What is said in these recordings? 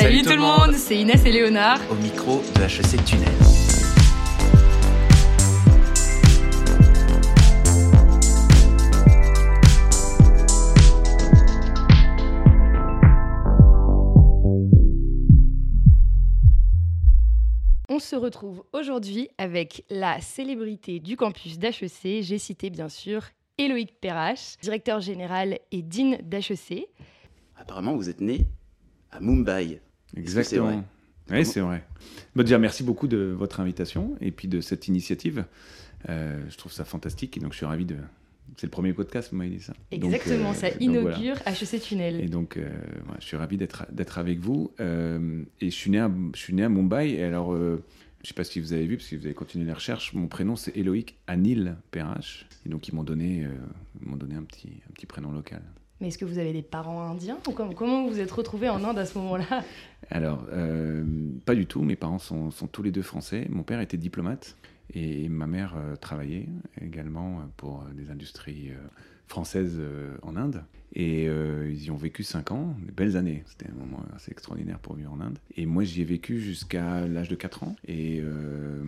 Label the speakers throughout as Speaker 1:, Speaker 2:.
Speaker 1: Salut, tout le monde, c'est Inès et Léonard.
Speaker 2: Au micro de HEC Tunnel.
Speaker 1: On se retrouve aujourd'hui avec la célébrité du campus d'HEC. J'ai cité bien sûr Éloïc Perrache, directeur général et dean d'HEC.
Speaker 2: Apparemment, vous êtes né à Mumbai.
Speaker 3: Exactement. Oui, c'est vrai. Bah, déjà, merci beaucoup de votre invitation et puis de cette initiative. Euh, je trouve ça fantastique et donc je suis ravi de. C'est le premier podcast, vous m'avez dit ça.
Speaker 1: Exactement,
Speaker 3: Donc, euh,
Speaker 1: ça
Speaker 3: donc
Speaker 1: inaugure HEC Tunnel.
Speaker 3: Et donc, euh, voilà, je suis ravi d'être d'être avec vous. Euh, et je suis né à, je suis né à Mumbai. Et alors, euh, je ne sais pas si vous avez vu, parce que vous avez continué les recherches. Mon prénom, c'est Éloïc Anil Perrache. Et donc, ils m'ont donné, euh, m'ont donné un petit, un petit prénom local.
Speaker 1: Mais est-ce que vous avez des parents indiens ou comment, vous vous êtes retrouvé en Inde à ce moment-là?
Speaker 3: Alors, euh, pas du tout. Mes parents sont, tous les deux français. Mon père était diplomate et ma mère euh, travaillait également pour des industries euh, françaises en Inde. Et euh, ils y ont vécu cinq ans, des belles années. C'était un moment assez extraordinaire pour vivre en Inde. Et moi, j'y ai vécu jusqu'à l'âge de 4 ans. Et, euh,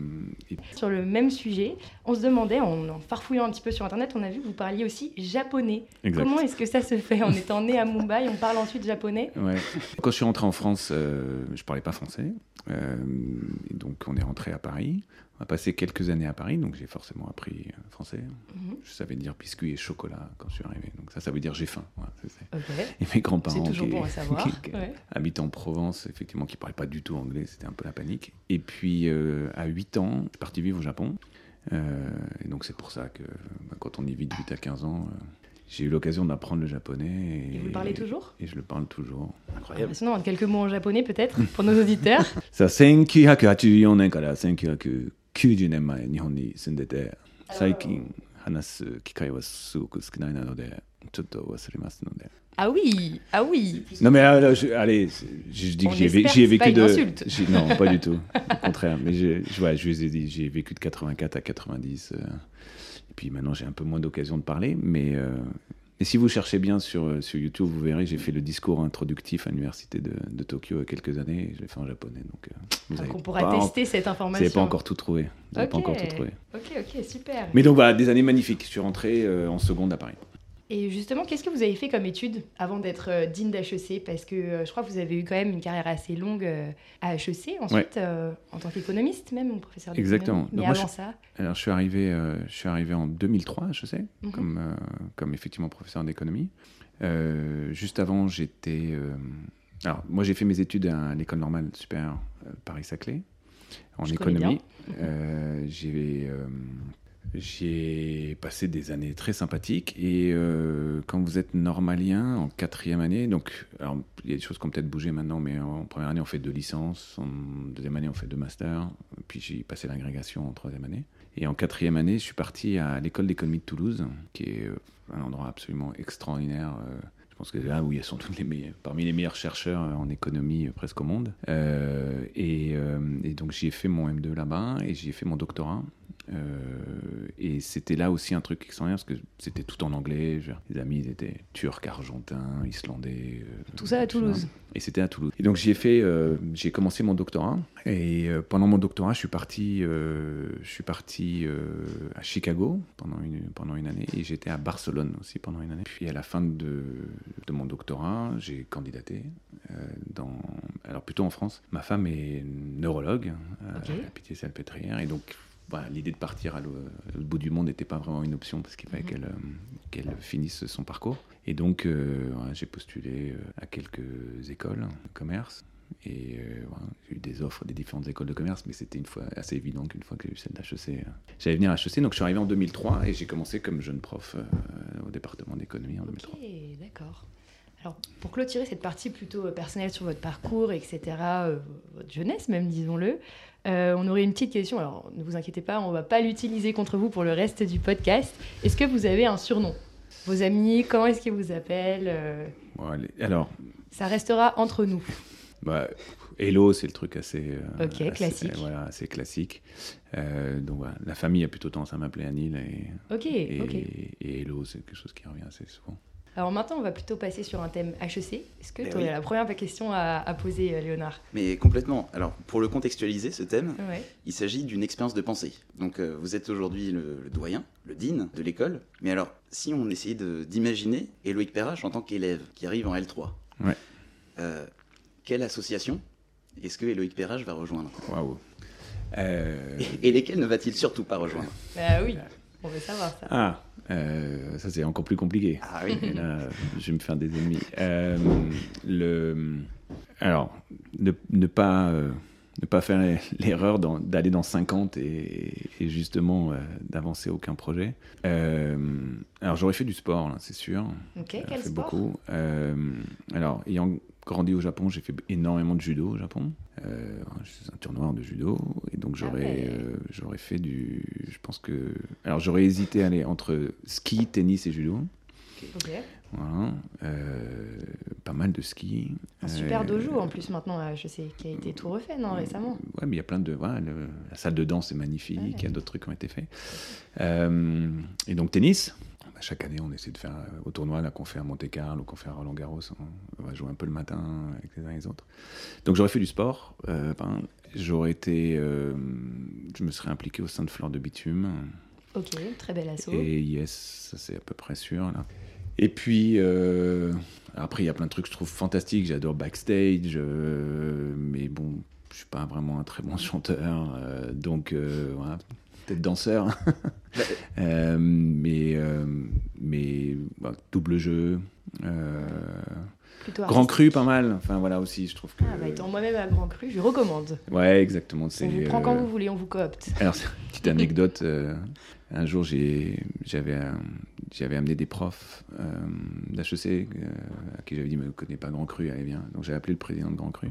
Speaker 3: et
Speaker 1: Sur le même sujet, on se demandait, en, en farfouillant un petit peu sur Internet, on a vu que vous parliez aussi japonais.
Speaker 3: Exact.
Speaker 1: Comment est-ce que ça se fait En étant né à Mumbai, on parle ensuite japonais
Speaker 3: Ouais. Quand je suis rentré en France, euh, je parlais pas français. Et donc, on est rentré à Paris. On a passé quelques années à Paris, donc j'ai forcément appris français.
Speaker 1: Mhm.
Speaker 3: Je savais dire biscuit et chocolat quand je suis arrivé. Donc ça, ça veut dire j'ai faim. Voilà, c'est- c'est-
Speaker 1: Ok.
Speaker 3: Et mes grands-parents
Speaker 1: C'est toujours
Speaker 3: qui,
Speaker 1: bon à savoir.
Speaker 3: qui- qui
Speaker 1: Ouais.
Speaker 3: habitent en Provence, effectivement, qui parlaient pas du tout anglais, c'était un peu la panique. Et puis, euh, à 8 ans, je suis parti vivre au Japon. Euh, et donc, c'est pour ça que bah, quand on y vit de 8 à 15 ans, euh, j'ai eu l'occasion d'apprendre le japonais. Et,
Speaker 1: Et vous le parlez toujours
Speaker 3: Et je le parle toujours.
Speaker 2: Incroyable.
Speaker 1: Sinon, quelques mots en japonais peut-être pour nos auditeurs.
Speaker 3: さあ1984年から1990年前日本に住んでて最近話す機会はすごく少ないなので ちょっと忘れますので
Speaker 1: Ah oui, ah oui.
Speaker 3: Non mais euh, je- allez, c'est- je, je dis
Speaker 1: On
Speaker 3: que j'y ai, vé-
Speaker 1: espère
Speaker 3: j'y ai
Speaker 1: que c'est pas
Speaker 3: vécu
Speaker 1: une
Speaker 3: de...
Speaker 1: insulte.
Speaker 3: j'ai- Non, pas du tout. Au contraire. Mais je, je, ouais, je vous ai dit, j'ai vécu de 84 à 90. euh, et puis maintenant, j'ai un peu moins d'occasion de parler. Mais, euh, mais si vous cherchez bien sur, euh, sur YouTube, vous verrez, j'ai fait le discours introductif à l'université de, de Tokyo il y a quelques années. Je l'ai fait en japonais. Donc, euh, vous
Speaker 1: Donc
Speaker 3: avez
Speaker 1: on pourra
Speaker 3: pas en-
Speaker 1: tester cette
Speaker 3: Vous
Speaker 1: information.
Speaker 3: n'avez pas encore tout trouvé. Vous n'avez pas
Speaker 1: Ok.
Speaker 3: encore tout trouvé.
Speaker 1: Ok, ok, super.
Speaker 3: Mais donc voilà, des années magnifiques. Je suis rentré euh, en seconde à Paris.
Speaker 1: Et justement, qu'est-ce que vous avez fait comme études avant d'être euh, dean d'HEC Parce que euh, je crois que vous avez eu quand même une carrière assez longue euh, à HEC, ensuite euh, en tant qu'économiste même, ou professeur d'économie.
Speaker 3: Exactement.
Speaker 1: Mais
Speaker 3: moi,
Speaker 1: avant
Speaker 3: je-
Speaker 1: ça,
Speaker 3: Alors, je suis arrivé, euh, je suis arrivé en 2003, je sais,
Speaker 1: Mhm.
Speaker 3: comme, euh, comme effectivement professeur d'économie. Juste avant, j'étais. alors, moi, j'ai fait mes études à l'école normale supérieure Paris-Saclay, en
Speaker 1: Je
Speaker 3: économie. j'ai. J'ai passé des années très sympathiques et euh, quand vous êtes normalien en quatrième année, donc alors, il y a des choses qui ont peut-être bougé maintenant, mais en première année on fait deux licences, en deuxième année on fait deux masters, puis j'ai passé l'agrégation en troisième année. Et en quatrième année, je suis parti à l'école d'économie de Toulouse, qui est euh, un endroit absolument extraordinaire. euh, je pense que c'est là où il y a les meilleurs, parmi les meilleurs chercheurs en économie presque au monde. Et, et donc j'y ai fait mon M2 là-bas et j'y ai fait mon doctorat. Euh, et c'était là aussi un truc extraordinaire parce que c'était tout en anglais. Les amis ils étaient turcs, argentins, islandais. euh,
Speaker 1: Tout ça à Toulouse.
Speaker 3: Et c'était à Toulouse. Et donc j'y ai fait, euh, j'ai commencé mon doctorat. Et pendant mon doctorat, je suis parti, je suis parti à Chicago pendant une, pendant une année. Et j'étais à Barcelone aussi pendant une année. Puis à la fin de, de mon doctorat, j'ai candidaté dans, alors plutôt en France. Ma femme est neurologue à la Pitié-Salpêtrière. Et donc l'idée de partir à l'au- à l'autre bout du monde n'était pas vraiment une option parce qu'il fallait
Speaker 1: Mhm.
Speaker 3: qu'elle euh, qu'elle finisse son parcours. Et donc, euh, j'ai postulé euh, à quelques écoles de commerce. Et euh, j'ai eu des offres des différentes écoles de commerce, mais c'était une fois assez évident qu'une fois que j'ai eu celle d'HEC, euh, j'allais venir à HEC. Donc, je suis arrivé en 2003 et j'ai commencé comme jeune prof au département d'économie en 2003.
Speaker 1: Ok, d'accord. Alors, pour clôturer cette partie plutôt personnelle sur votre parcours, etc., votre jeunesse même, disons-le, euh, on aurait une petite question. Alors, ne vous inquiétez pas, on ne va pas l'utiliser contre vous pour le reste du podcast. Est-ce que vous avez un surnom? Vos amis, comment est-ce qu'ils vous appellent Euh,
Speaker 3: Bon, allez, alors,
Speaker 1: Ça restera entre nous.
Speaker 3: Bah, Hello, c'est le truc assez, euh,
Speaker 1: Ok,
Speaker 3: assez-
Speaker 1: classique.
Speaker 3: voilà, assez classique. Donc voilà, la famille a plutôt tendance à m'appeler Anil et,
Speaker 1: Ok,
Speaker 3: et,
Speaker 1: ok.
Speaker 3: et Hello, c'est quelque chose qui revient assez souvent.
Speaker 1: Alors maintenant, on va plutôt passer sur un thème HEC. Est-ce que tu aurais
Speaker 2: oui.
Speaker 1: la première question à, à poser, euh, Léonard?
Speaker 2: Mais complètement. Alors, pour le contextualiser, ce thème,
Speaker 1: Ouais.
Speaker 2: il s'agit d'une expérience de pensée. Donc, euh, vous êtes aujourd'hui le, le doyen, le dean de l'école. Mais alors, si on essayait d'imaginer Éloïc Perrache en tant qu'élève qui arrive en L3,
Speaker 3: Ouais.
Speaker 2: euh, quelle association est-ce que Éloïc Perrache va rejoindre?
Speaker 3: Waouh. Euh,
Speaker 2: et, et lesquelles ne va-t-il surtout pas rejoindre?
Speaker 1: Bah oui, on veut savoir ça.
Speaker 3: Ah, euh, ça c'est encore plus compliqué.
Speaker 2: Ah oui.
Speaker 3: Et là, je vais me faire des ennemis. Euh, le, alors, ne, ne pas, euh, ne pas faire l'erreur d'aller dans 50 et, et justement euh, d'avancer aucun projet. Euh, alors, j'aurais fait du sport, là, c'est sûr.
Speaker 1: Ok, quel
Speaker 3: fait
Speaker 1: sport?
Speaker 3: beaucoup. Euh, alors, ayant grandi au Japon, j'ai fait énormément de judo au Japon. Euh, je un tournoi de judo et donc j'aurais
Speaker 1: ouais.
Speaker 3: euh, j'aurais fait du. Je pense que. Alors, j'aurais hésité à aller entre ski, tennis et judo.
Speaker 1: Ok.
Speaker 3: Voilà. Euh, pas mal de ski.
Speaker 1: Un super
Speaker 3: Euh,
Speaker 1: dojo en plus maintenant, à HEC, qui a été tout refait, non, récemment
Speaker 3: Ouais, mais il y a plein de. Voilà, le- la salle de danse est magnifique,
Speaker 1: Ouais.
Speaker 3: il y a d'autres trucs qui ont été faits. Et donc, tennis. Bah, Chaque année, on essaie de faire euh, au tournoi, là qu'on fait à Monte-Carlo, qu'on fait à Roland-Garros, on, on va jouer un peu le matin avec les uns et les autres. Donc, j'aurais fait du sport. euh, ben, j'aurais été. euh, je me serais impliqué au sein de Fleur de Bitume.
Speaker 1: Ok, très bel assaut.
Speaker 3: Et yes, ça c'est à peu près sûr. Là. Et puis, euh, après, il y a plein de trucs que je trouve fantastiques. J'adore backstage, euh, mais bon, je suis pas vraiment un très bon chanteur. euh, donc, euh, voilà, peut-être danseur. Euh, mais, euh, mais bah, double jeu. euh,
Speaker 1: Plutôt
Speaker 3: Grand cru, pas mal. Enfin, voilà aussi, je trouve que.
Speaker 1: Ah, bah, étant moi-même à Grand Cru, je recommande.
Speaker 3: Ouais, exactement.
Speaker 1: On vous prend quand
Speaker 3: euh,
Speaker 1: vous voulez, on vous coopte.
Speaker 3: Alors, petite anecdote. euh, un jour, j'ai, j'avais, j'avais amené des profs euh, d'HEC euh, à qui j'avais dit, mais vous ne connaissez pas Grand Cru, allez bien. Donc, j'ai appelé le président de Grand Cru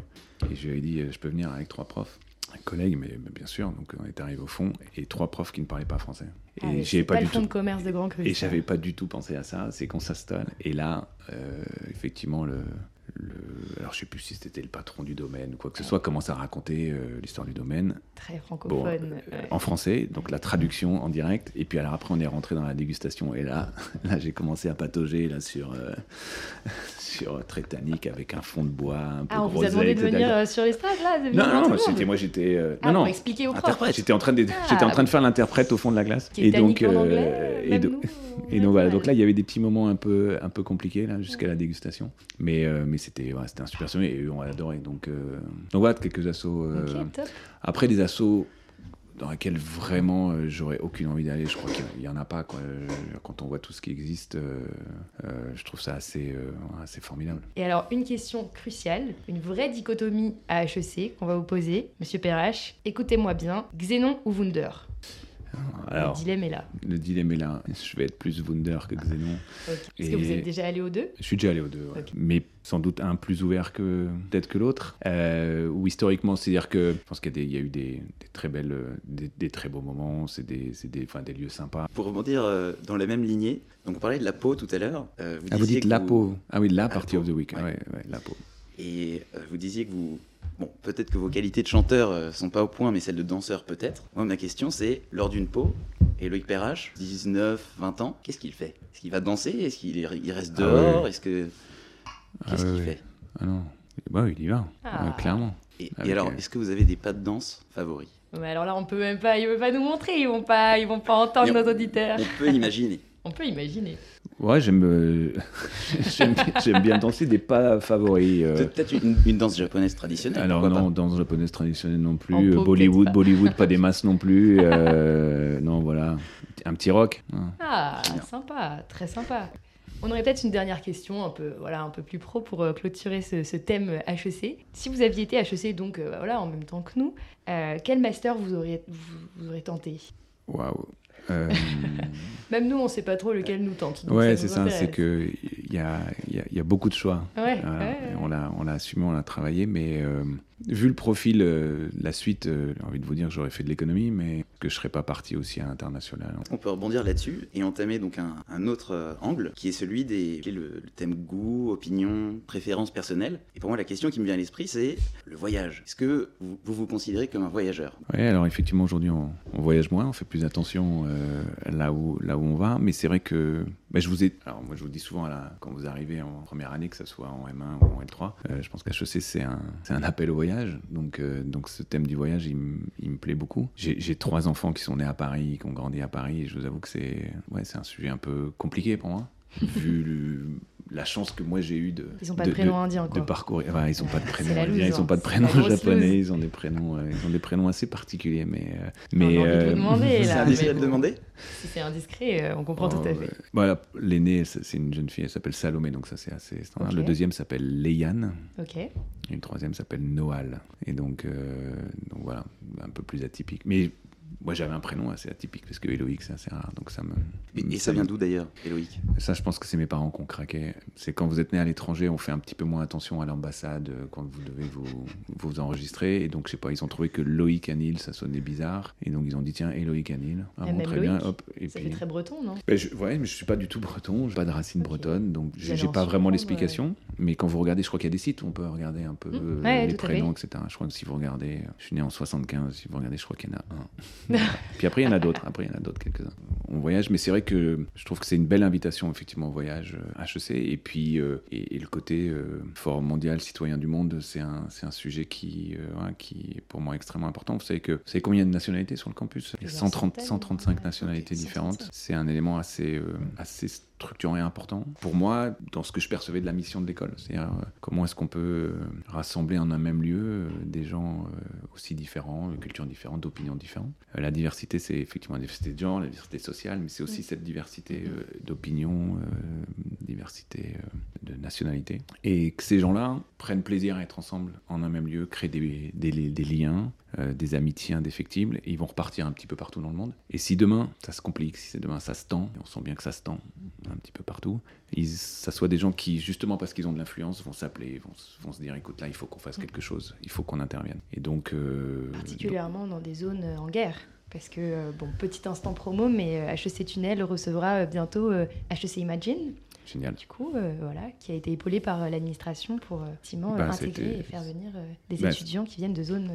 Speaker 3: et je lui ai dit, je peux venir avec trois profs. Un collègue, mais, bien sûr. Donc, on est arrivé au fond et trois profs qui ne parlaient pas français. Et
Speaker 1: Ah, mais
Speaker 3: j'y avais
Speaker 1: c'est
Speaker 3: pas,
Speaker 1: pas
Speaker 3: du
Speaker 1: le
Speaker 3: tout.
Speaker 1: de commerce de Grand Cru.
Speaker 3: Et j'avais pas du tout pensé à ça. C'est qu'on s'installe. Et là, euh, effectivement, le, le- alors je sais plus si c'était le patron du domaine ou quoi que ce soit, commence à raconter euh, l'histoire du domaine
Speaker 1: Très francophone.
Speaker 3: euh,
Speaker 1: ouais.
Speaker 3: en français, donc la traduction en direct. Et puis alors après, on est rentré dans la dégustation. Et là, là j'ai commencé à patauger là, sur, euh, sur avec un fond de bois un peu
Speaker 1: Ah, on vous a demandé de venir euh, sur l'estrade, là
Speaker 3: Non, non, c'était moi, j'étais. euh,
Speaker 1: Ah,
Speaker 3: non, non.
Speaker 1: expliquer profs.
Speaker 2: Interprète.
Speaker 3: J'étais en, train de,
Speaker 1: Ah.
Speaker 3: j'étais en train de faire l'interprète au fond de la glace. Et donc,
Speaker 1: Titanic en anglais,
Speaker 3: et donc-
Speaker 1: nous,
Speaker 3: et voilà, donc là il y avait des petits moments un peu, un peu compliqués là jusqu'à la dégustation, mais, mais c'était, un super souvenir et eux ont adoré. Donc, euh, donc voilà quelques assos. euh,
Speaker 1: Ok, top.
Speaker 3: Après des assos dans lesquels vraiment euh, j'aurais aucune envie d'aller, je crois qu'il n'y en a pas. Quoi. Euh, Quand on voit tout ce qui existe, euh, euh, je trouve ça assez, assez formidable.
Speaker 1: Et alors, une question cruciale, une vraie dichotomie à HEC qu'on va vous poser. Monsieur Perrache, écoutez-moi bien, Xénon ou Wunder?
Speaker 3: Alors,
Speaker 1: Le dilemme est là.
Speaker 3: le dilemme est là. Je vais être plus Wunder que Xenon.
Speaker 1: Ok. Est-ce que vous êtes déjà allé aux deux?
Speaker 3: Je suis déjà allé aux deux, ouais. Mais sans doute un plus ouvert que peut-être que l'autre. Euh, ou historiquement, c'est-à-dire que je pense qu'il y, a y eu des, des très belles, euh, des, des très beaux moments, c'est des, c'est des, enfin, des lieux sympas.
Speaker 2: Pour rebondir euh, dans la même lignée, donc on parlait de la peau tout à l'heure. euh,
Speaker 3: Ah, vous dites la
Speaker 2: vous-
Speaker 3: peau. Ah oui, la
Speaker 2: la
Speaker 3: partie
Speaker 2: peau,
Speaker 3: of the week.
Speaker 2: ouais.
Speaker 3: Ouais, ouais, la peau.
Speaker 2: Et euh, vous disiez que vous. Bon, peut-être que vos qualités de chanteur euh, sont pas au point, mais celles de danseur peut-être. Moi, ma question, c'est lors d'une peau, et Loïc Perrache, 19, 20 ans, qu'est-ce qu'il fait? Est-ce qu'il va danser? Est-ce qu'il est- il reste
Speaker 3: Ah
Speaker 2: dehors?
Speaker 3: ouais.
Speaker 2: Est-ce que.
Speaker 3: Ah
Speaker 2: Qu'est-ce
Speaker 3: ouais,
Speaker 2: qu'il fait
Speaker 3: Ah non. Bah, il y va,
Speaker 1: Ah.
Speaker 3: Clairement.
Speaker 2: Et, alors,
Speaker 3: euh,
Speaker 2: est-ce que vous avez des pas de danse favoris?
Speaker 1: Mais alors là, on peut même pas, ils veulent pas nous montrer, ils vont pas, ils vont pas entendre
Speaker 2: on-
Speaker 1: nos auditeurs.
Speaker 2: On peut imaginer.
Speaker 1: On peut imaginer.
Speaker 3: Ouais, j'aime, euh, j'aime, j'aime bien danser des pas favoris. euh,
Speaker 2: Peut-être une, une danse japonaise traditionnelle.
Speaker 3: Alors
Speaker 2: pourquoi
Speaker 3: non, danse japonaise traditionnelle non
Speaker 1: En
Speaker 3: plus, euh, Bollywood,
Speaker 1: pas.
Speaker 3: Bollywood, pas des masses non plus. euh, non, voilà, un petit rock. hein.
Speaker 1: Ah, sympa, très sympa. On aurait peut-être une dernière question, un peu, voilà, un peu plus pro pour euh, clôturer ce, ce thème HEC. Si vous aviez été HEC, donc euh, voilà, en même temps que nous, euh, quel master vous auriez, vous, vous auriez tenté?
Speaker 3: Waouh. Euh,
Speaker 1: Même nous, on sait pas trop lequel nous tente. donc
Speaker 3: ouais, c'est ça, c'est que il y a, y a- il y a beaucoup de choix.
Speaker 1: Ouais,
Speaker 3: Voilà.
Speaker 1: ouais,
Speaker 3: Et
Speaker 1: ouais.
Speaker 3: On l'a, on l'a assumé, on l'a travaillé, mais euh, vu le profil, euh, la suite, euh, j'ai envie de vous dire que j'aurais fait de l'économie, mais que je serais pas parti aussi à l'international.
Speaker 2: On peut rebondir là-dessus et entamer donc un, un autre euh, angle qui est celui des le, le thème goût, opinion, préférence personnelle. Et pour moi, la question qui me vient à l'esprit, c'est le voyage. Est-ce que vous, vous vous considérez comme un voyageur?
Speaker 3: Oui, alors effectivement, aujourd'hui, on, on voyage moins, on fait plus attention euh, là, où, là où on va, mais c'est vrai que bah, je vous ai. Alors, moi, je vous dis souvent, là, quand vous arrivez en première année, que ce soit en M1 ou en L3, euh, je pense qu'HEC, c'est un, c'est un appel au voyage. Donc, euh, donc, ce thème du voyage, il, me plaît beaucoup. J'ai trois enfants qui sont nés à Paris, qui ont grandi à Paris, et je vous avoue que c'est ouais, un sujet un peu compliqué pour moi, vu la chance que moi j'ai eue de.
Speaker 1: Ils ont pas
Speaker 3: de,
Speaker 1: de prénom
Speaker 3: de-
Speaker 1: indien,
Speaker 3: de
Speaker 1: quoi.
Speaker 3: parcourir. Enfin, ils ont pas de prénom indien,
Speaker 1: loose,
Speaker 3: ils ont
Speaker 1: hein.
Speaker 3: pas de prénom japonais, ils ont des prénoms, euh, ils ont des prénoms assez particuliers, mais euh, mais euh,
Speaker 1: demander,
Speaker 2: C'est
Speaker 1: là, mais
Speaker 2: de demander
Speaker 1: Si c'est indiscret, on comprend tout à
Speaker 3: Oh,
Speaker 1: fait.
Speaker 3: Voilà, l'aînée, c'est une jeune fille, elle s'appelle Salomé, donc ça c'est assez standard. Le deuxième s'appelle Léane,
Speaker 1: Ok.
Speaker 3: et le troisième s'appelle Noal. Et donc, euh, donc voilà, un peu plus atypique. Mais moi j'avais un prénom assez atypique parce que Héloïque c'est assez rare, donc ça me.
Speaker 2: Et, et ça vient d'où d'ailleurs, Héloïque
Speaker 3: Ça, je pense que c'est mes parents qui ont craqué. C'est quand vous êtes né à l'étranger, on fait un petit peu moins attention à l'ambassade euh, quand vous devez vous, vous enregistrer. Et donc, je sais pas, ils ont trouvé que Loïc Anil, ça sonnait bizarre. Et donc, ils ont dit, tiens, Héloïque Anil. Ah
Speaker 1: Et
Speaker 3: bon, très bien,
Speaker 1: Loïc,
Speaker 3: hop. Et
Speaker 1: Ça
Speaker 3: puis,
Speaker 1: fait très breton, non?
Speaker 3: Ben, je, ouais, mais je suis pas du tout breton, j'ai pas de racines
Speaker 1: Ok.
Speaker 3: bretonnes, donc j'ai pas vraiment l'explication. Mais quand vous regardez, je crois qu'il y a des sites où on peut regarder un peu
Speaker 1: Mm.
Speaker 3: euh,
Speaker 1: Ouais,
Speaker 3: les prénoms, etc. Je crois que si vous regardez, je suis né en 75, si vous regardez, je crois qu'il y en a un. Puis après, il y en a d'autres. Après, il y en a d'autres, quelques-uns. On voyage, mais c'est vrai que je trouve que c'est une belle invitation, effectivement, au voyage euh, HEC. Et puis, euh, et, et le côté euh, forum mondial, citoyen du monde, c'est un, un sujet qui, euh, qui est pour moi extrêmement important. Vous savez que, vous savez combien de nationalités sur le campus? Il y a
Speaker 1: Plusieurs
Speaker 3: 130,
Speaker 1: centaines,
Speaker 3: 135
Speaker 1: ouais.
Speaker 3: nationalités différentes.
Speaker 1: 135.
Speaker 3: C'est un élément assez, euh, assez structurant et important pour moi dans ce que je percevais de la mission de l'école. C'est-à-dire euh, comment est-ce qu'on peut euh, rassembler en un même lieu euh, des gens aussi différents, de cultures différentes, d'opinions différentes. La diversité, c'est effectivement la diversité de genre, la diversité sociale, mais c'est aussi cette diversité d'opinions, diversité de nationalité. Et que ces gens-là prennent plaisir à être ensemble en un même lieu, créent des, des, des liens, euh, des amitiés indéfectibles, et ils vont repartir un petit peu partout dans le monde. Et si demain, ça se complique, si demain ça se tend, et on sent bien que ça se tend un petit peu partout, ils, ça soit des gens qui, justement parce qu'ils ont de l'influence, vont s'appeler, vont, se- vont se dire, écoute, là, il faut qu'on fasse quelque chose, il faut qu'on intervienne. Et donc... euh,
Speaker 1: Particulièrement dans des zones euh, en guerre. Parce que, bon, petit instant promo, mais HEC Tunnel recevra bientôt HEC Imagine,
Speaker 3: génial.
Speaker 1: du coup, euh, voilà, qui a été épaulé par l'administration pour effectivement euh,
Speaker 3: Bah,
Speaker 1: intégrer et faire venir euh, des
Speaker 3: Bah,
Speaker 1: étudiants qui viennent de zones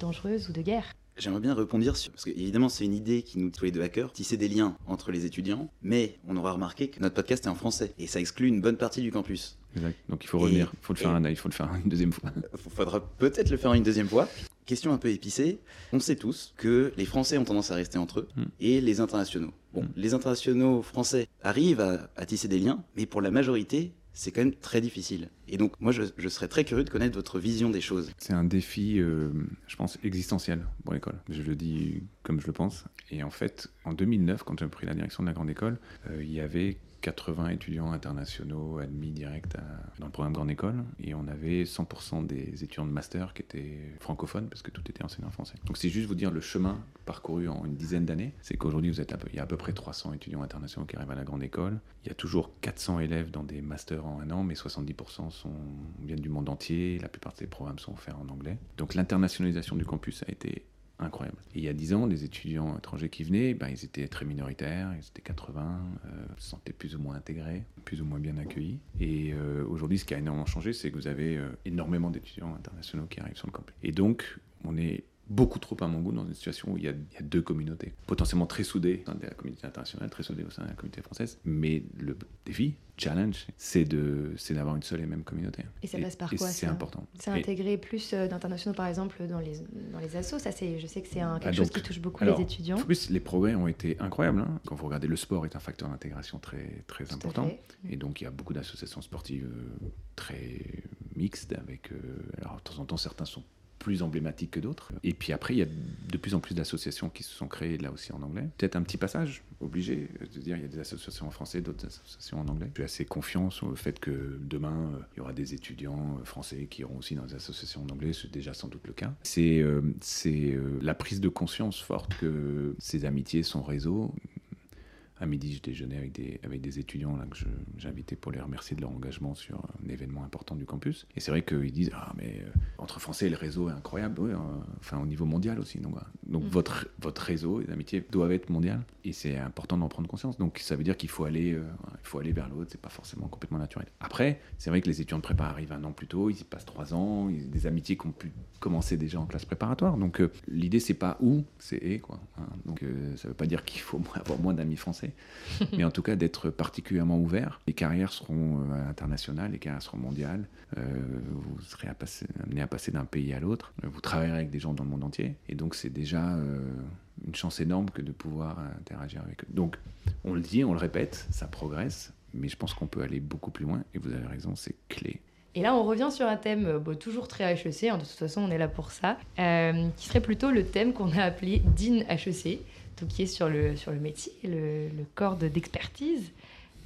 Speaker 1: dangereuses ou de guerre.
Speaker 2: J'aimerais bien répondre sur. Parce que, évidemment, c'est une idée qui nous, tous les deux hackers, tisser des liens entre les étudiants, mais on aura remarqué que notre podcast est en français, et ça exclut une bonne partie du campus.
Speaker 3: Exact. Donc il faut revenir, il faut le faire, un- il faut le faire une deuxième fois.
Speaker 2: Il faudra peut-être le faire une deuxième fois. Question un peu épicée. On sait tous que les Français ont tendance à rester entre eux
Speaker 3: Mm.
Speaker 2: et les internationaux. Bon,
Speaker 3: Mm.
Speaker 2: les internationaux français arrivent à, à tisser des liens, mais pour la majorité, c'est quand même très difficile. Et donc, moi, je, serais très curieux de connaître votre vision des choses.
Speaker 3: C'est un défi, euh, je pense, existentiel pour l'école. Je le dis comme je le pense. Et en fait, en 2009, quand j'ai pris la direction de la grande école, euh, il y avait 80 étudiants internationaux admis direct dans le programme grande école. Et on avait 100% des étudiants de master qui étaient francophones parce que tout était enseigné en français. Donc c'est juste vous dire le chemin parcouru en une dizaine d'années. C'est qu'aujourd'hui, vous êtes à peu- il y a à peu près 300 étudiants internationaux qui arrivent à la grande école. Il y a toujours 400 élèves dans des masters en un an, mais 70% sont, viennent du monde entier. La plupart des programmes sont offerts en anglais. Donc l'internationalisation du campus a été incroyable. Il y a 10 ans, les étudiants étrangers qui venaient, ben, ils étaient très minoritaires, ils étaient 80, euh, se sentaient plus ou moins intégrés, plus ou moins bien accueillis. Et euh, aujourd'hui, ce qui a énormément changé, c'est que vous avez euh, énormément d'étudiants internationaux qui arrivent sur le campus. Et donc, on est beaucoup trop, à mon goût, dans une situation où il y a, il y a deux communautés, potentiellement très soudées au sein de la communauté internationale, très soudées au sein de la communauté française. Mais le défi, challenge, c'est d'avoir une seule et même communauté.
Speaker 1: Et ça passe par
Speaker 3: et
Speaker 1: quoi,
Speaker 3: C'est important.
Speaker 1: C'est
Speaker 3: Et-
Speaker 1: intégrer plus euh, d'internationaux, par exemple, dans les, dans les assos. Ça, c'est, je sais que c'est quelque
Speaker 3: Ah,
Speaker 1: chose qui touche beaucoup
Speaker 3: alors,
Speaker 1: les étudiants.
Speaker 3: En plus, les progrès ont été incroyables. hein. Quand vous regardez, le sport est un facteur d'intégration très, très
Speaker 1: Tout
Speaker 3: important. Et donc, il y a beaucoup d'associations sportives euh, très mixtes, avec. euh, alors, de temps en temps, certains sont plus emblématiques que d'autres. Et puis après, il y a de plus en plus d'associations qui se sont créées là aussi en anglais. Peut-être un petit passage obligé de dire il y a des associations en français, d'autres associations en anglais. Je suis assez confiant sur le fait que demain, euh, il y aura des étudiants euh, français qui iront aussi dans des associations en anglais. C'est déjà sans doute le cas. C'est c'est, euh, la prise de conscience forte que ces amitiés, son réseau, à midi, je déjeunais avec des, avec des étudiants là, que j'ai invités pour les remercier de leur engagement sur un événement important du campus. Et c'est vrai qu'ils disent Ah, mais euh, entre Français, le réseau est incroyable, euh, enfin au niveau mondial aussi. Donc,
Speaker 1: Mm.
Speaker 3: votre, votre réseau, les amitiés doivent être mondiales. Et c'est important d'en prendre conscience. Donc ça veut dire qu'il faut aller, euh, il faut aller vers l'autre. C'est pas forcément complètement naturel. Après, c'est vrai que les étudiants de prépa arrivent un an plus tôt. Ils y passent trois ans. Ils, des amitiés qui ont pu commencer déjà en classe préparatoire. Donc l'idée c'est pas où, c'est et quoi. hein. Donc ça veut pas dire qu'il faut avoir moins d'amis français, mais en tout cas d'être particulièrement ouvert. Les carrières seront euh, internationales, les carrières seront mondiales. Euh, vous serez amené à passer d'un pays à l'autre. Euh, Vous travaillerez avec des gens dans le monde entier. Et donc c'est déjà une chance énorme que de pouvoir interagir avec eux. Donc on le dit, on le répète, ça progresse. Mais je pense qu'on peut aller beaucoup plus loin. Et vous avez raison, c'est clé.
Speaker 1: Et là, on revient sur un thème toujours très HEC, hein, de toute façon, on est là pour ça, qui serait plutôt le thème qu'on a appelé DIN HEC, donc qui est sur le, sur le métier, le, le corps de- d'expertise.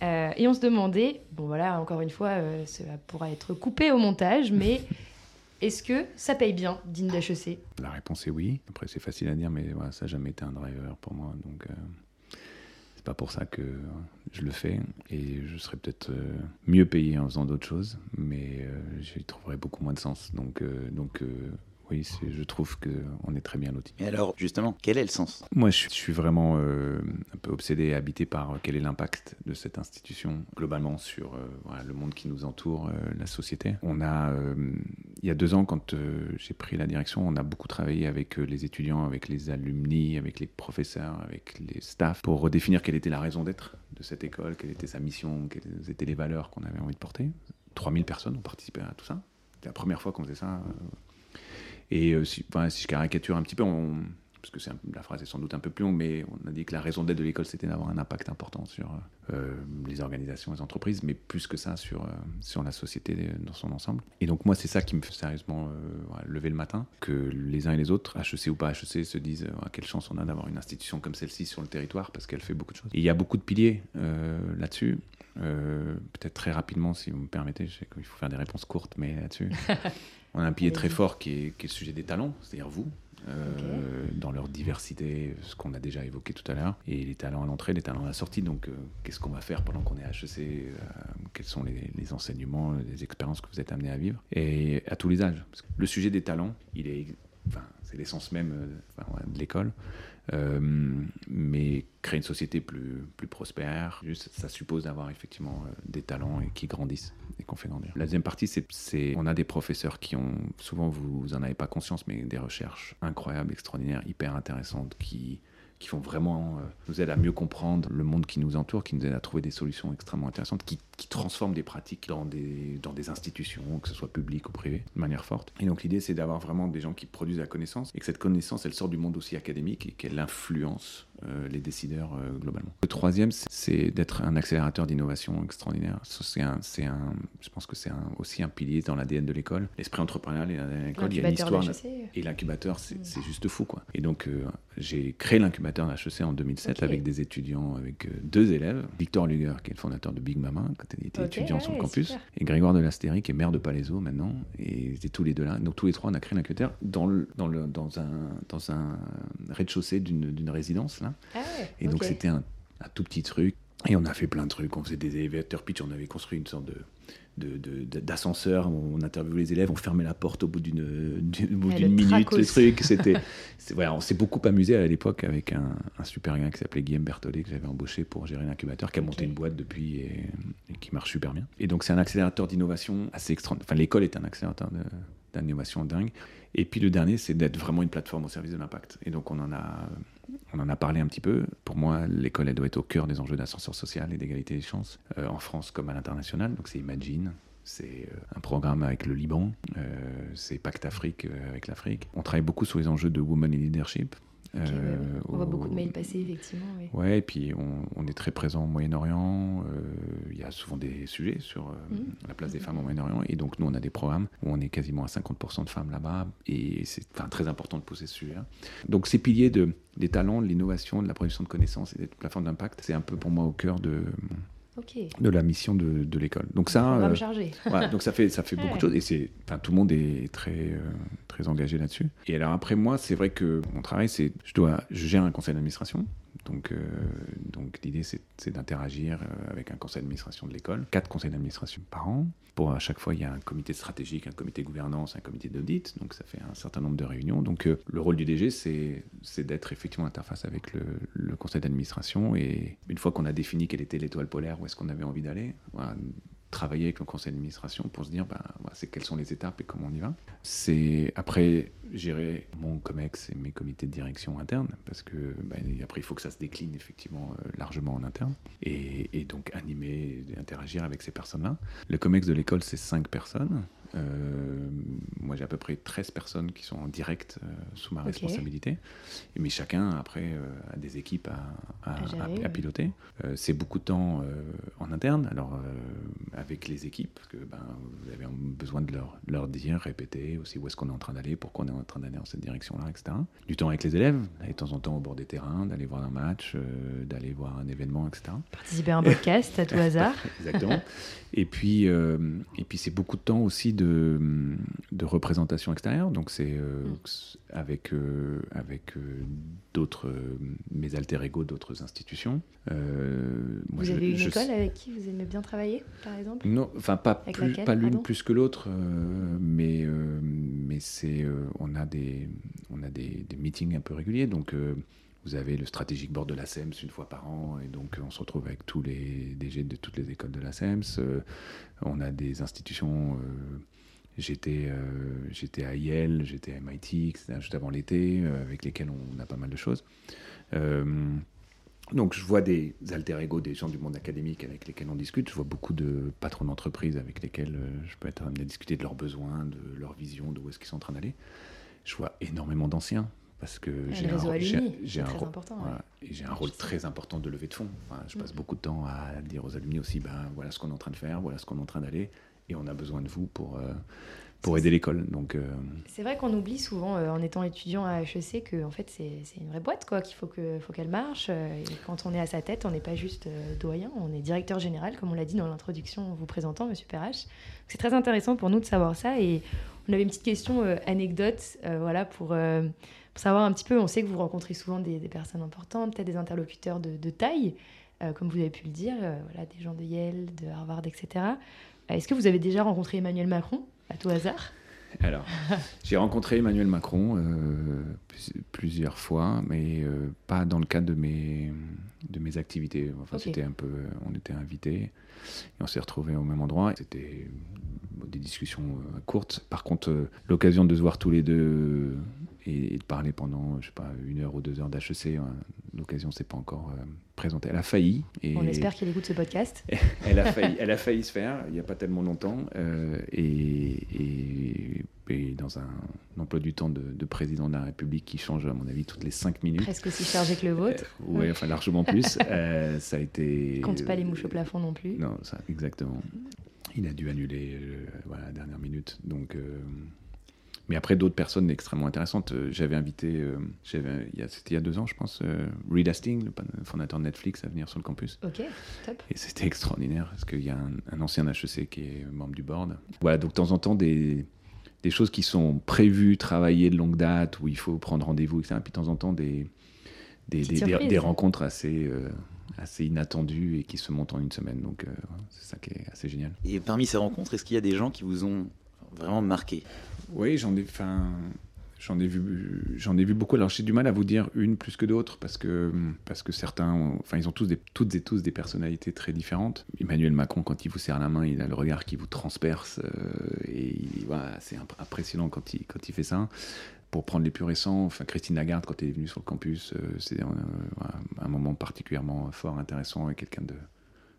Speaker 1: Euh, et on se demandait, bon voilà, encore une fois, euh, ça pourra être coupé au montage, mais est-ce que ça paye bien, DIN d'HEC?
Speaker 3: La réponse est oui. Après, c'est facile à dire, mais voilà, ça n'a jamais été un driver pour moi. Donc, euh, c'est pas pour ça que je le fais. Et je serais peut-être euh, mieux payé en faisant d'autres choses, mais euh, j'y trouverais beaucoup moins de sens. Donc, donc oui, je trouve qu'on est très bien loti.
Speaker 2: Et alors, justement, quel est le sens?
Speaker 3: Moi, je suis, vraiment euh, un peu obsédé et habité par euh, quel est l'impact de cette institution globalement sur euh, voilà, le monde qui nous entoure, euh, la société. On a, il y a deux ans, quand j'ai pris la direction, on a beaucoup travaillé avec les étudiants, avec les alumni, avec les professeurs, avec les staffs, pour redéfinir quelle était la raison d'être de cette école, quelle était sa mission, quelles étaient les valeurs qu'on avait envie de porter. 3000 personnes ont participé à tout ça. C'était la première fois qu'on faisait ça. Euh, et euh, si, je caricature un petit peu, on- parce que la phrase est sans doute un peu plus longue, mais on a dit que la raison d'être de l'école, c'était d'avoir un impact important sur euh, les organisations, les entreprises, mais plus que ça sur, euh, sur la société euh, dans son ensemble. Et donc moi, c'est ça qui me fait sérieusement euh, lever le matin, que les uns et les autres, HEC ou pas HEC, se disent euh, quelle chance on a d'avoir une institution comme celle-ci sur le territoire, parce qu'elle fait beaucoup de choses. Et il y a beaucoup de piliers euh, là-dessus. Euh, Peut-être très rapidement, si vous me permettez, je sais qu'il faut faire des réponses courtes, mais là-dessus, on a un pilier très fort qui est, qui est le sujet des talents, c'est-à-dire vous, euh, dans leur diversité, ce qu'on a déjà évoqué tout à l'heure, et les talents à l'entrée, les talents à la sortie. Donc, euh, qu'est-ce qu'on va faire pendant qu'on est à HEC euh, Quels sont les, les enseignements, les expériences que vous êtes amenés à vivre Et à tous les âges. Parce que le sujet des talents, il est, enfin, c'est l'essence même enfin, de l'école. Euh, mais créer une société plus, plus prospère, juste, ça suppose d'avoir effectivement euh, des talents et qui grandissent et qu'on fait grandir. La deuxième partie, c'est, on a des professeurs qui ont, souvent vous, vous en avez pas conscience, mais des recherches incroyables, extraordinaires, hyper intéressantes, qui, qui font vraiment, euh, nous aident à mieux comprendre le monde qui nous entoure, qui nous aident à trouver des solutions extrêmement intéressantes, qui, qui transforment des pratiques dans des, dans des institutions, que ce soit publiques ou privées, de manière forte. Et donc l'idée, c'est d'avoir vraiment des gens qui produisent la connaissance, et que cette connaissance, elle sort du monde aussi académique, et qu'elle influence les décideurs euh, globalement. Le troisième, c'est- d'être un accélérateur d'innovation extraordinaire. C'est un, je pense que c'est aussi un pilier dans l'ADN de l'école. L'esprit entrepreneurial et l'ADN de l'école, il y a une histoire.
Speaker 1: d'HEC.
Speaker 3: Et l'incubateur, c'est
Speaker 1: Mm.
Speaker 3: c'est juste fou, quoi. Et donc, euh, j'ai créé l'incubateur d'HEC en 2007
Speaker 1: Ok.
Speaker 3: avec des étudiants, avec euh, deux élèves. Victor Luger, qui est le fondateur de Big Mama, quand il était étudiant sur le campus.
Speaker 1: super.
Speaker 3: Et Grégoire de Lastéry, qui est maire de Palaiso maintenant. Et ils étaient tous les deux là. Donc, tous les trois, on a créé l'incubateur dans, le, dans, le, dans un, dans un rez-de-chaussée d'une résidence, là.
Speaker 1: Ah ouais,
Speaker 3: Et donc c'était un, un tout petit truc. Et on a fait plein de trucs. On faisait des élévateurs pitch. On avait construit une sorte de d'ascenseur, on interviewait les élèves, on fermait la porte au bout d'une minute, le truc, c'était, voilà, on s'est beaucoup amusé à l'époque avec un, un super gars qui s'appelait Guillaume Berthollet que j'avais embauché pour gérer l'incubateur, qui a monté une boîte depuis et, et qui marche super bien. Et donc c'est un accélérateur d'innovation assez extraordinaire. Enfin l'école est un accélérateur d'innovation dingue. Et puis le dernier, c'est d'être vraiment une plateforme au service de l'impact. Et donc on en a, on en a parlé un petit peu. Pour moi, l'école, doit être au cœur des enjeux d'ascenseur social et d'égalité des chances, euh, en France comme à l'international. Donc c'est Imagine, c'est euh, un programme avec le Liban, euh, c'est Pacte Afrique avec l'Afrique. On travaille beaucoup sur les enjeux de Women in Leadership.
Speaker 1: Ok, ouais, ouais.
Speaker 3: Euh,
Speaker 1: On voit
Speaker 3: au-
Speaker 1: beaucoup de mails passer, effectivement. oui.
Speaker 3: Ouais, et puis on, on est très présent au Moyen-Orient. euh, Il y a souvent des sujets sur euh,
Speaker 1: Mhm.
Speaker 3: la place des femmes au Moyen-Orient. Et donc, nous, on a des programmes où on est quasiment à 50% de femmes là-bas. Et c'est très important de poser ce sujet-là. Donc, ces piliers de, des talents, de l'innovation, de la production de connaissances et des plateformes d'impact, c'est un peu pour moi au cœur de, De la mission de, de l'école. Donc, ça. Euh, voilà, donc ça fait, ça fait beaucoup de choses et c'est, enfin, tout le monde est très, euh, très engagé là-dessus. Et alors après moi, c'est vrai que mon travail, c'est, je dois, je gère un conseil d'administration Donc, euh, donc l'idée, c'est d'interagir avec un conseil d'administration de l'école, quatre conseils d'administration par an. Pour à chaque fois, il y a un comité stratégique, un comité gouvernance, un comité d'audit. Donc, ça fait un certain nombre de réunions. Donc, euh, le rôle du DG, c'est c'est d'être effectivement interface avec le, le conseil d'administration. Et une fois qu'on a défini quelle était l'étoile polaire, où est-ce qu'on avait envie d'aller, travailler avec le conseil d'administration pour se dire voilà, c'est quelles sont les étapes et comment on y va. C'est après gérer mon COMEX et mes comités de direction internes parce que bah, après il faut que ça se décline effectivement euh, largement en interne et, et donc animer et interagir avec ces personnes-là. Le COMEX de l'école c'est 5 personnes. Euh, moi j'ai à peu près 13 personnes qui sont en direct euh, sous ma responsabilité. Mais chacun après euh, a des équipes à, piloter. C'est beaucoup de temps en interne, alors avec les équipes, parce que ben, vous avez besoin de leur, leur dire, répéter aussi où est-ce qu'on est en train d'aller, pourquoi on est en train d'aller dans cette direction-là, etc. Du temps avec les élèves, d'aller de temps en temps au bord des terrains, d'aller voir un match, d'aller voir un événement, etc.
Speaker 1: Participer à un podcast à tout hasard.
Speaker 3: Exactement. et puis, et puis c'est beaucoup de temps aussi de, de représentation extérieure. Donc c'est euh,
Speaker 1: Mm.
Speaker 3: avec, euh, avec euh, d'autres, euh, mes alter ego d'autres institutions. Moi,
Speaker 1: vous
Speaker 3: je-
Speaker 1: avez une
Speaker 3: je-
Speaker 1: école avec qui vous aimez bien travailler, par exemple?
Speaker 3: Non, enfin pas, plus, pas l'une plus que l'autre, mais, mais c'est, on a, des, on a des, des meetings un peu réguliers. Donc vous avez le stratégique board de la SEMS une fois par an, et donc on se retrouve avec tous les DG de toutes les écoles de la SEMS. Euh, on a des institutions. euh, J'étais euh, j'étais à Yale, j'étais à MIT, etc., juste avant l'été, euh, avec lesquels on a pas mal de choses. Euh, donc je vois des alter ego, des gens du monde académique avec lesquels on discute. Je vois beaucoup de patrons d'entreprise avec lesquels euh, je peux être amené à discuter de leurs besoins, de leur vision, de où est-ce qu'ils sont en train d'aller. Je vois énormément d'anciens parce que j'ai un, j'ai- un
Speaker 1: très
Speaker 3: rôle-
Speaker 1: important,
Speaker 3: voilà,
Speaker 1: ouais.
Speaker 3: un rôle très important de levée de fonds. Enfin, je passe
Speaker 1: Mm.
Speaker 3: beaucoup de temps à dire aux alumni aussi, ben voilà ce qu'on est en train de faire, voilà ce qu'on est en train d'aller, et on a besoin de vous pour euh, pour aider l'école. Donc euh,
Speaker 1: C'est vrai qu'on oublie souvent, euh, en étant étudiant à HEC, que en fait, c'est c'est une vraie boîte, quoi, qu'il faut qu'elle faut qu'elle marche. et quand on est à sa tête, on n'est pas juste doyen, on est directeur général, comme on l'a dit dans l'introduction en vous présentant, Monsieur Perrache. C'est très intéressant pour nous de savoir ça. Et on avait une petite question anecdote, voilà, pour, pour savoir un petit peu. On sait que vous rencontrez souvent des, des personnes importantes, peut-être des interlocuteurs de, de taille, euh, comme vous avez pu le dire, euh, voilà, des gens de Yale, de Harvard, etc. Euh, Est-ce que vous avez déjà rencontré Emmanuel Macron, à tout hasard?
Speaker 3: Alors, j'ai rencontré Emmanuel Macron euh, plus- plusieurs fois, mais pas dans le cadre de mes, de mes activités. Enfin, c'était un peu, on était invités et on s'est retrouvés au même endroit. C'était des discussions euh, courtes. Par contre, euh, l'occasion de se voir tous les deux et, et de parler pendant, je sais pas, une heure ou deux heures d'HEC, euh, l'occasion s'est pas encore euh, présentée. Elle a failli. Et
Speaker 1: On espère qu'il écoute ce podcast.
Speaker 3: elle a failli, elle a failli se faire il n'y a pas tellement longtemps euh, et, et- et dans un, emploi du temps de, de président de la République qui change à mon avis toutes les cinq minutes.
Speaker 1: Presque aussi chargé que le vôtre.
Speaker 3: Euh, ouais, enfin largement plus. Euh, ça a été.
Speaker 1: Compte pas les mouches au plafond non plus.
Speaker 3: Non, ça, exactement. Il a dû annuler euh, voilà, la dernière minute. Donc, euh, mais après, d'autres personnes extrêmement intéressantes. Euh, J'avais invité, euh, j'avais- il y a- c'était il y a deux ans, je pense, Reed Hastings, le fondateur de Netflix, à venir sur le campus.
Speaker 1: Ok, top.
Speaker 3: Et c'était extraordinaire parce qu'il y a un, un ancien HEC qui est membre du board. Voilà, donc de temps en temps, des, des choses qui sont prévues, travaillées de longue date, où il faut prendre rendez-vous, etc. Puis de temps en temps, des, des, rencontres assez, euh, assez inattendues et qui se montent en une semaine. Donc euh, c'est ça qui est assez génial.
Speaker 2: Et parmi ces rencontres, est-ce qu'il y a des gens qui vous ont vraiment marqué?
Speaker 3: Oui, j'en ai, enfin, j'en ai vu, j'en ai vu beaucoup. Alors j'ai du mal à vous dire une plus que d'autres parce que parce que certains, ont- enfin, ils ont tous des, toutes et tous des personnalités très différentes. Emmanuel Macron, quand il vous serre la main, il a le regard qui vous transperce euh, et il- voilà, c'est imp- impressionnant quand il quand il fait ça. Pour prendre les plus récents, enfin Christine Lagarde quand elle est venue sur le campus, euh, c'est un, un moment particulièrement fort, intéressant et quelqu'un de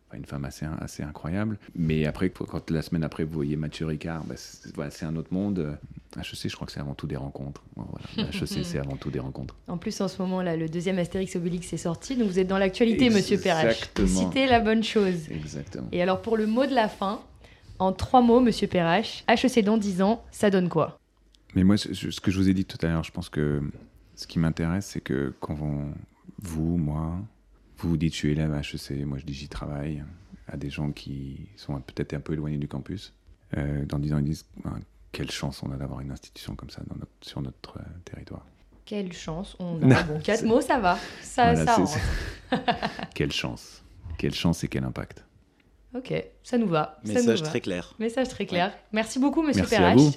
Speaker 3: Enfin, une femme assez, assez incroyable. Mais après, quand la semaine après, vous voyez Mathieu Ricard, bah, c'est voilà, un autre monde. Euh, HEC, je crois que c'est avant tout des rencontres. Voilà. HEC, c'est avant tout des rencontres.
Speaker 1: En plus, en ce moment, là, le deuxième Astérix Obélix est sorti, donc vous êtes dans l'actualité, monsieur Perrache. Vous citez la bonne chose.
Speaker 3: Exactement.
Speaker 1: Et alors, pour le mot de la fin, en trois mots, monsieur Perrache, HEC dans 10 ans, ça donne quoi?
Speaker 3: Mais moi, ce ce que je vous ai dit tout à l'heure, je pense que ce qui m'intéresse, c'est que quand vous, vous, moi, vous vous dites je suis élève à HEC, moi je dis j'y travaille, à des gens qui sont peut-être un peu éloignés du campus, euh, dans 10 ans ils disent Ah, quelle chance on a d'avoir une institution comme ça dans notre, sur notre euh, territoire.
Speaker 1: Quelle chance on a. Bon, quatre mots, ça va. Ça,
Speaker 3: Voilà,
Speaker 1: ça
Speaker 3: c'est-
Speaker 1: rentre.
Speaker 3: Quelle chance. Quelle chance et quel impact.
Speaker 1: Ok, ça nous va. ça nous
Speaker 2: Message
Speaker 1: va.
Speaker 2: très clair.
Speaker 1: Message très clair. Merci beaucoup, monsieur
Speaker 3: Merci à
Speaker 1: Perrache.
Speaker 3: vous.